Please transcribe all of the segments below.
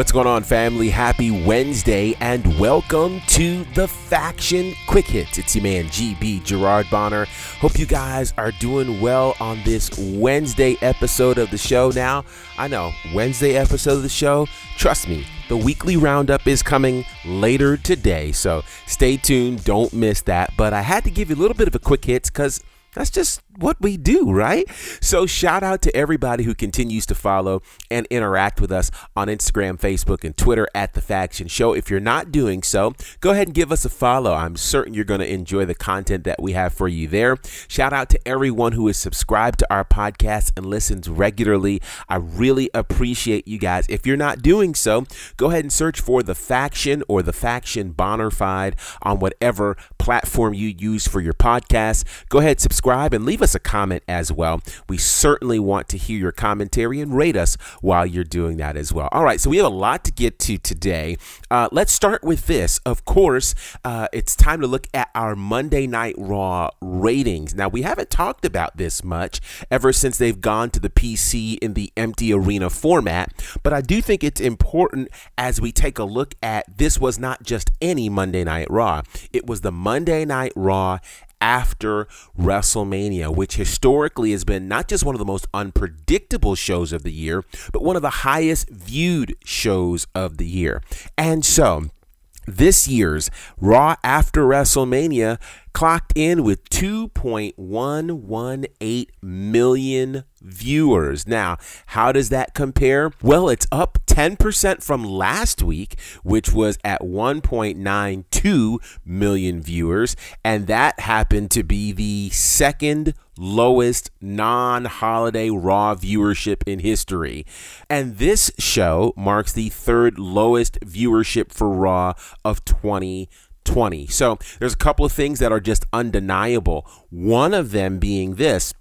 What's going on, family? Happy Wednesday and welcome to the Faction Quick Hits. It's your man, GB Gerard Bonner. Hope you guys are doing well on this Wednesday episode of the show. Now, I know, Wednesday episode of the show, trust me, the weekly roundup is coming later today, so stay tuned, don't miss that. But I had to give you a little bit of a quick hits because that's just what we do, right? So, shout out to everybody who continues to follow and interact with us on Instagram, Facebook, and Twitter at The Faction Show. If you're not doing so, go ahead and give us a follow. I'm certain you're going to enjoy the content that we have for you there. Shout out to everyone who is subscribed to our podcast and listens regularly. I really appreciate you guys. If you're not doing so, go ahead and search for The Faction or The Faction Bonnerfied on whatever platform you use for your podcast. Go ahead, subscribe, and leave us us a comment as well. We certainly want to hear your commentary and rate us while you're doing that as well. All right, so we have a lot to get to today. Uh, let's start with this. Of course, uh, it's time to look at our Monday Night Raw ratings. Now, we haven't talked about this much ever since they've gone to the PC in the empty arena format, but I do think it's important as we take a look at this was not just any Monday Night Raw, it was the Monday Night Raw after WrestleMania, which historically has been not just one of the most unpredictable shows of the year, but one of the highest viewed shows of the year. And so, this year's Raw after WrestleMania clocked in with 2.118 million viewers. Now, how does that compare? Well, it's up 10% from last week, which was at 1.92 million viewers, and that happened to be the second lowest non holiday Raw viewership in history. And this show marks the third lowest viewership for Raw of 2020. 20. So there's a couple of things that are just undeniable. One of them being this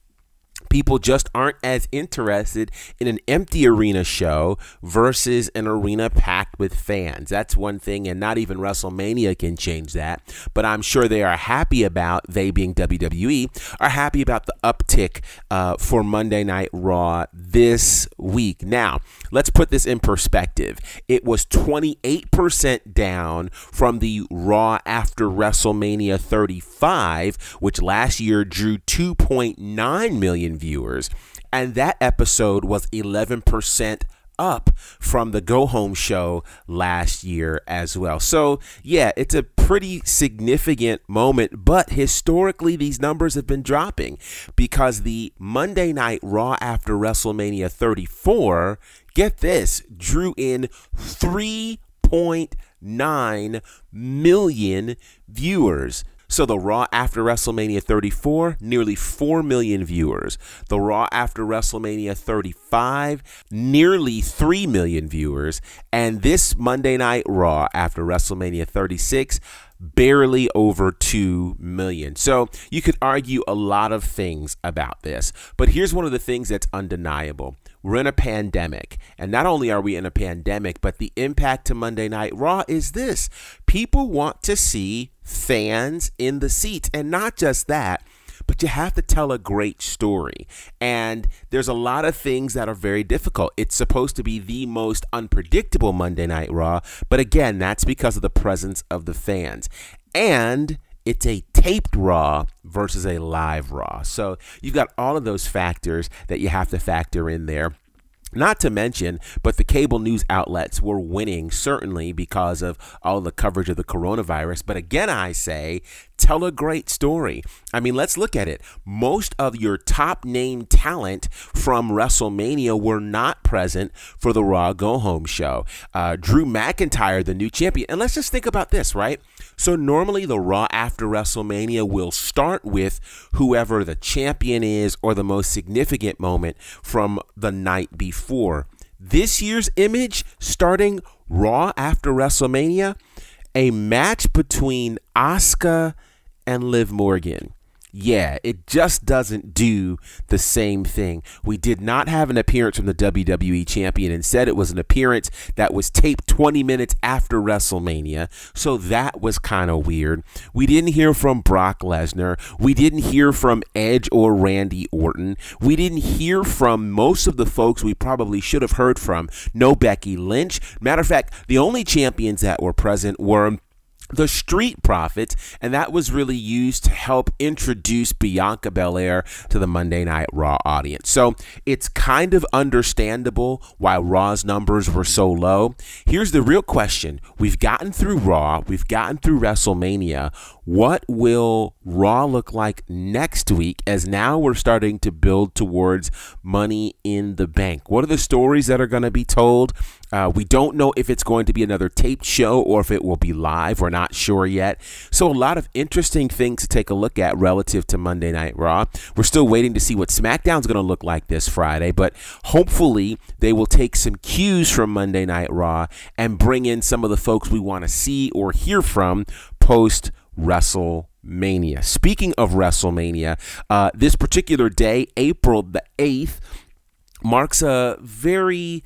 people just aren't as interested in an empty arena show versus an arena packed with fans. That's one thing, and not even WrestleMania can change that. But I'm sure they are happy about, they being WWE, are happy about the uptick uh, for Monday Night Raw this week. Now, let's put this in perspective. It was 28% down from the Raw after WrestleMania 35, which last year drew 2.9 million viewers. And that episode was 11% up from the Go Home show last year as well. So, yeah, it's a pretty significant moment, but historically, these numbers have been dropping because the Monday Night Raw after WrestleMania 34, get this, drew in 3.9 million viewers. So the Raw after WrestleMania 34, nearly 4 million viewers. The Raw after WrestleMania 35, nearly 3 million viewers. And this Monday Night Raw after WrestleMania 36, barely over 2 million. So you could argue a lot of things about this, but here's one of the things that's undeniable. We're in a pandemic. And not only are we in a pandemic, but the impact to Monday Night Raw is this people want to see fans in the seats. And not just that, but you have to tell a great story. And there's a lot of things that are very difficult. It's supposed to be the most unpredictable Monday Night Raw, but again, that's because of the presence of the fans. And it's a taped Raw versus a live Raw. So you've got all of those factors that you have to factor in there. Not to mention, but the cable news outlets were winning certainly because of all the coverage of the coronavirus. But again, I say, tell a great story. I mean, let's look at it. Most of your top name talent from WrestleMania were not present for the Raw Go Home show. Uh, Drew McIntyre, the new champion. And let's just think about this, right? So normally the Raw after WrestleMania will start with whoever the champion is or the most significant moment from the night before. This year's image starting Raw after WrestleMania, a match between Asuka and Liv Morgan. Yeah, it just doesn't do the same thing. We did not have an appearance from the WWE champion. Instead, it was an appearance that was taped 20 minutes after WrestleMania. So that was kind of weird. We didn't hear from Brock Lesnar. We didn't hear from Edge or Randy Orton. We didn't hear from most of the folks we probably should have heard from. No Becky Lynch. Matter of fact, the only champions that were present were the Street Profits, and that was really used to help introduce Bianca Belair to the Monday Night Raw audience. So it's kind of understandable why Raw's numbers were so low. Here's the real question We've gotten through Raw, we've gotten through WrestleMania. What will Raw look like next week as now we're starting to build towards money in the bank? What are the stories that are going to be told? Uh, we don't know if it's going to be another taped show or if it will be live. We're not sure yet. So, a lot of interesting things to take a look at relative to Monday Night Raw. We're still waiting to see what SmackDown's going to look like this Friday, but hopefully they will take some cues from Monday Night Raw and bring in some of the folks we want to see or hear from post WrestleMania. Speaking of WrestleMania, uh, this particular day, April the 8th, marks a very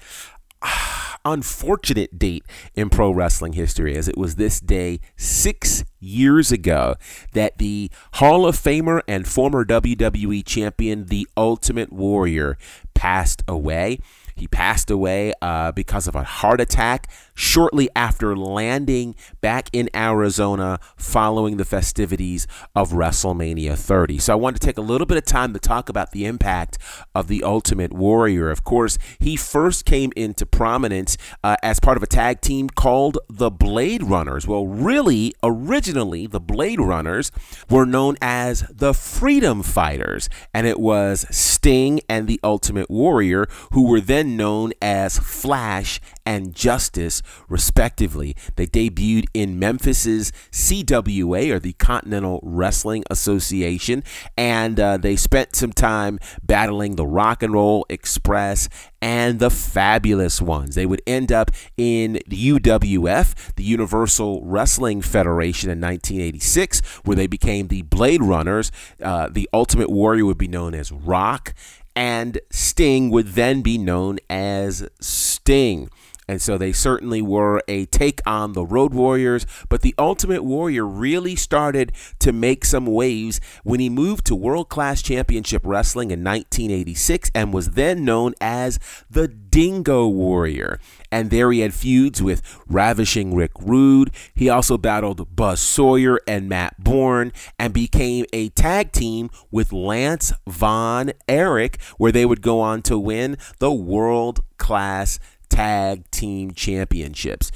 unfortunate date in pro wrestling history, as it was this day six years ago that the Hall of Famer and former WWE champion, The Ultimate Warrior, passed away. He passed away uh, because of a heart attack shortly after landing back in Arizona following the festivities of WrestleMania 30. So I wanted to take a little bit of time to talk about the impact of the Ultimate Warrior. Of course, he first came into prominence uh, as part of a tag team called the Blade Runners. Well, really, originally, the Blade Runners were known as the Freedom Fighters, and it was Sting and the Ultimate Warrior who were then known as Flash and Justice, respectively. They debuted in Memphis's CWA, or the Continental Wrestling Association, and uh, they spent some time battling the Rock and Roll Express and the Fabulous Ones. They would end up in the UWF, the Universal Wrestling Federation, in 1986, where they became the Blade Runners. Uh, the Ultimate Warrior would be known as Rock, and Sting would then be known as Sting. And so they certainly were a take on the Road Warriors. But the Ultimate Warrior really started to make some waves when he moved to World Class Championship Wrestling in 1986 and was then known as the Dingo Warrior. And there he had feuds with Ravishing Rick Rude. He also battled Buzz Sawyer and Matt Borne and became a tag team with Lance Von Erich, where they would go on to win the World Class Tag Team Championships.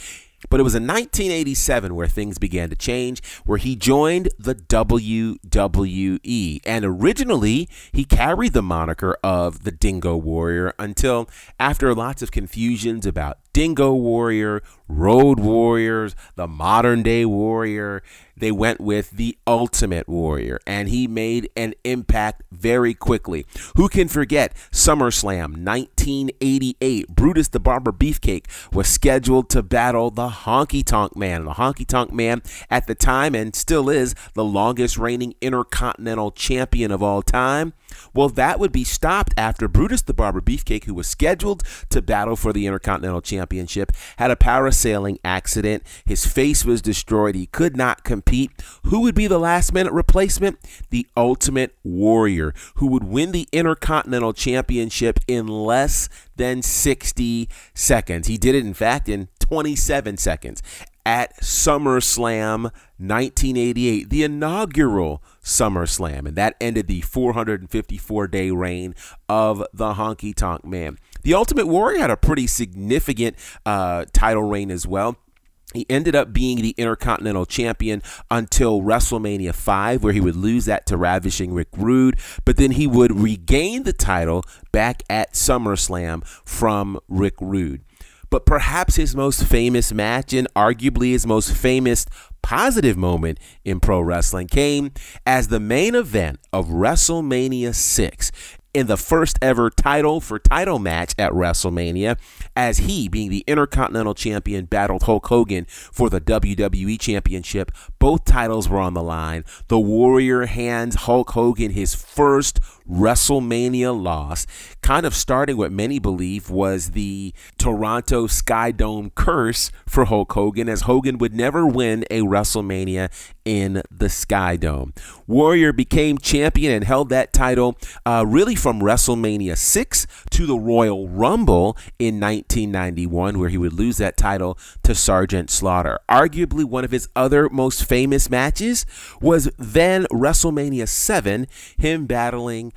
But it was in 1987 where things began to change, where he joined the WWE. And originally, he carried the moniker of the Dingo Warrior until, after lots of confusions about Dingo Warrior, Road Warriors, the modern day Warrior, they went with the Ultimate Warrior, and he made an impact very quickly. Who can forget SummerSlam 1988? Brutus the Barber Beefcake was scheduled to battle the Honky Tonk Man. The Honky Tonk Man, at the time and still is, the longest reigning Intercontinental Champion of all time. Well, that would be stopped after Brutus the Barber Beefcake, who was scheduled to battle for the Intercontinental Championship, had a parasailing accident. His face was destroyed. He could not compete. Who would be the last minute replacement? The Ultimate Warrior, who would win the Intercontinental Championship in less than 60 seconds. He did it, in fact, in 27 seconds at SummerSlam 1988, the inaugural SummerSlam, and that ended the 454 day reign of the Honky Tonk Man. The Ultimate Warrior had a pretty significant uh, title reign as well. He ended up being the Intercontinental Champion until WrestleMania 5, where he would lose that to Ravishing Rick Rude, but then he would regain the title back at SummerSlam from Rick Rude. But perhaps his most famous match and arguably his most famous positive moment in pro wrestling came as the main event of WrestleMania 6 in the first ever title for title match at WrestleMania, as he, being the Intercontinental Champion, battled Hulk Hogan for the WWE Championship. Both titles were on the line. The Warrior hands Hulk Hogan his first WrestleMania loss, kind of starting what many believe was the Toronto Skydome curse for Hulk Hogan, as Hogan would never win a WrestleMania in the Skydome. Warrior became champion and held that title uh, really from WrestleMania 6 to the Royal Rumble in 1991, where he would lose that title to Sergeant Slaughter. Arguably, one of his other most famous matches was then WrestleMania 7, him battling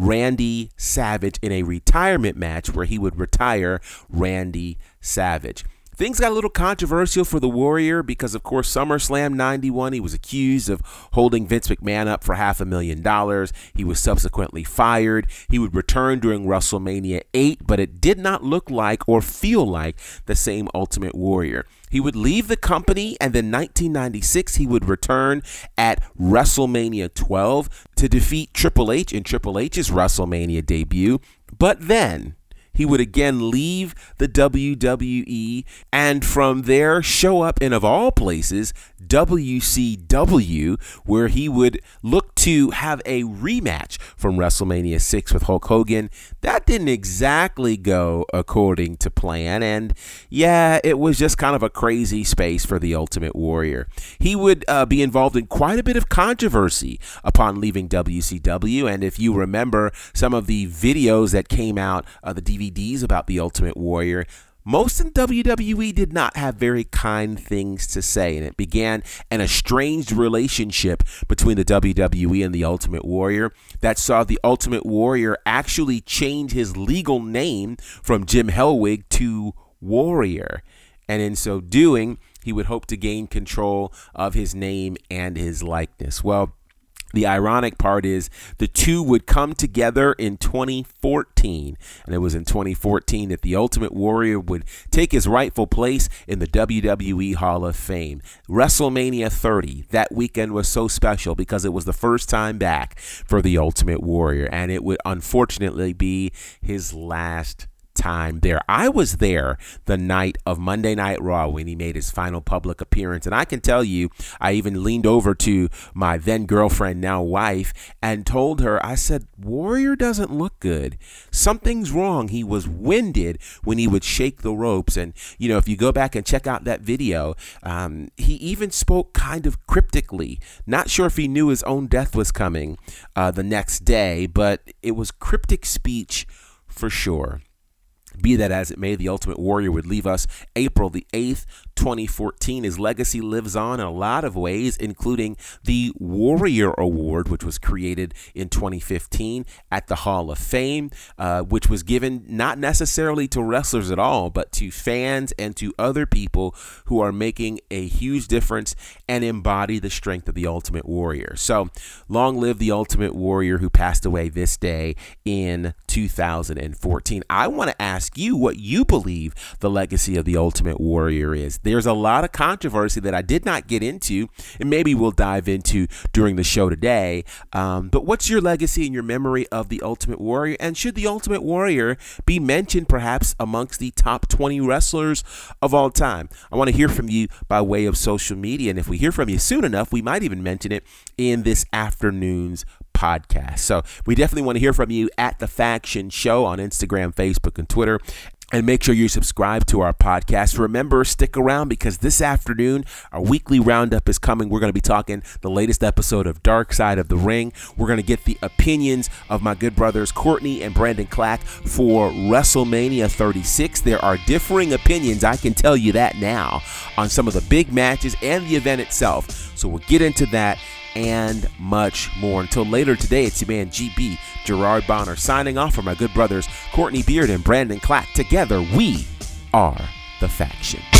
Randy Savage in a retirement match where he would retire Randy Savage. Things got a little controversial for the Warrior because, of course, SummerSlam 91, he was accused of holding Vince McMahon up for half a million dollars. He was subsequently fired. He would return during WrestleMania 8, but it did not look like or feel like the same Ultimate Warrior. He would leave the company, and then 1996 he would return at WrestleMania 12 to defeat Triple H in Triple H's WrestleMania debut. But then he would again leave the WWE and from there show up in, of all places, WCW, where he would look to have a rematch from WrestleMania 6 with Hulk Hogan. That didn't exactly go according to plan, and yeah, it was just kind of a crazy space for the Ultimate Warrior. He would uh, be involved in quite a bit of controversy upon leaving WCW, and if you remember some of the videos that came out, uh, the DVDs about the Ultimate Warrior, most in WWE did not have very kind things to say, and it began an estranged relationship between the WWE and the Ultimate Warrior that saw the Ultimate Warrior actually change his legal name from Jim Hellwig to Warrior. And in so doing, he would hope to gain control of his name and his likeness. Well, the ironic part is the two would come together in 2014, and it was in 2014 that the Ultimate Warrior would take his rightful place in the WWE Hall of Fame. WrestleMania 30 that weekend was so special because it was the first time back for the Ultimate Warrior, and it would unfortunately be his last time there. I was there the night of Monday Night Raw when he made his final public appearance. And I can tell you, I even leaned over to my then girlfriend, now wife, and told her, I said, Warrior doesn't look good. Something's wrong. He was winded when he would shake the ropes. And, you know, if you go back and check out that video, um, he even spoke kind of cryptically. Not sure if he knew his own death was coming uh, the next day, but it was cryptic speech for sure. Be that as it may, the Ultimate Warrior would leave us April the 8th, 2014. His legacy lives on in a lot of ways, including the Warrior Award, which was created in 2015 at the Hall of Fame, uh, which was given not necessarily to wrestlers at all, but to fans and to other people who are making a huge difference and embody the strength of the Ultimate Warrior. So, long live the Ultimate Warrior who passed away this day in 2014. I want to ask you what you believe the legacy of the Ultimate Warrior is there's a lot of controversy that I did not get into, and maybe we'll dive into during the show today. Um, but what's your legacy and your memory of the Ultimate Warrior? And should the Ultimate Warrior be mentioned perhaps amongst the top 20 wrestlers of all time? I want to hear from you by way of social media. And if we hear from you soon enough, we might even mention it in this afternoon's podcast. So we definitely want to hear from you at the Faction Show on Instagram, Facebook, and Twitter. And make sure you subscribe to our podcast. Remember, stick around because this afternoon, our weekly roundup is coming. We're going to be talking the latest episode of Dark Side of the Ring. We're going to get the opinions of my good brothers Courtney and Brandon Clack for WrestleMania 36. There are differing opinions, I can tell you that now, on some of the big matches and the event itself. So we'll get into that and much more. Until later today, it's your man GB Gerard Bonner signing off for my good brothers Courtney Beard and Brandon Clack. Together, we are the faction.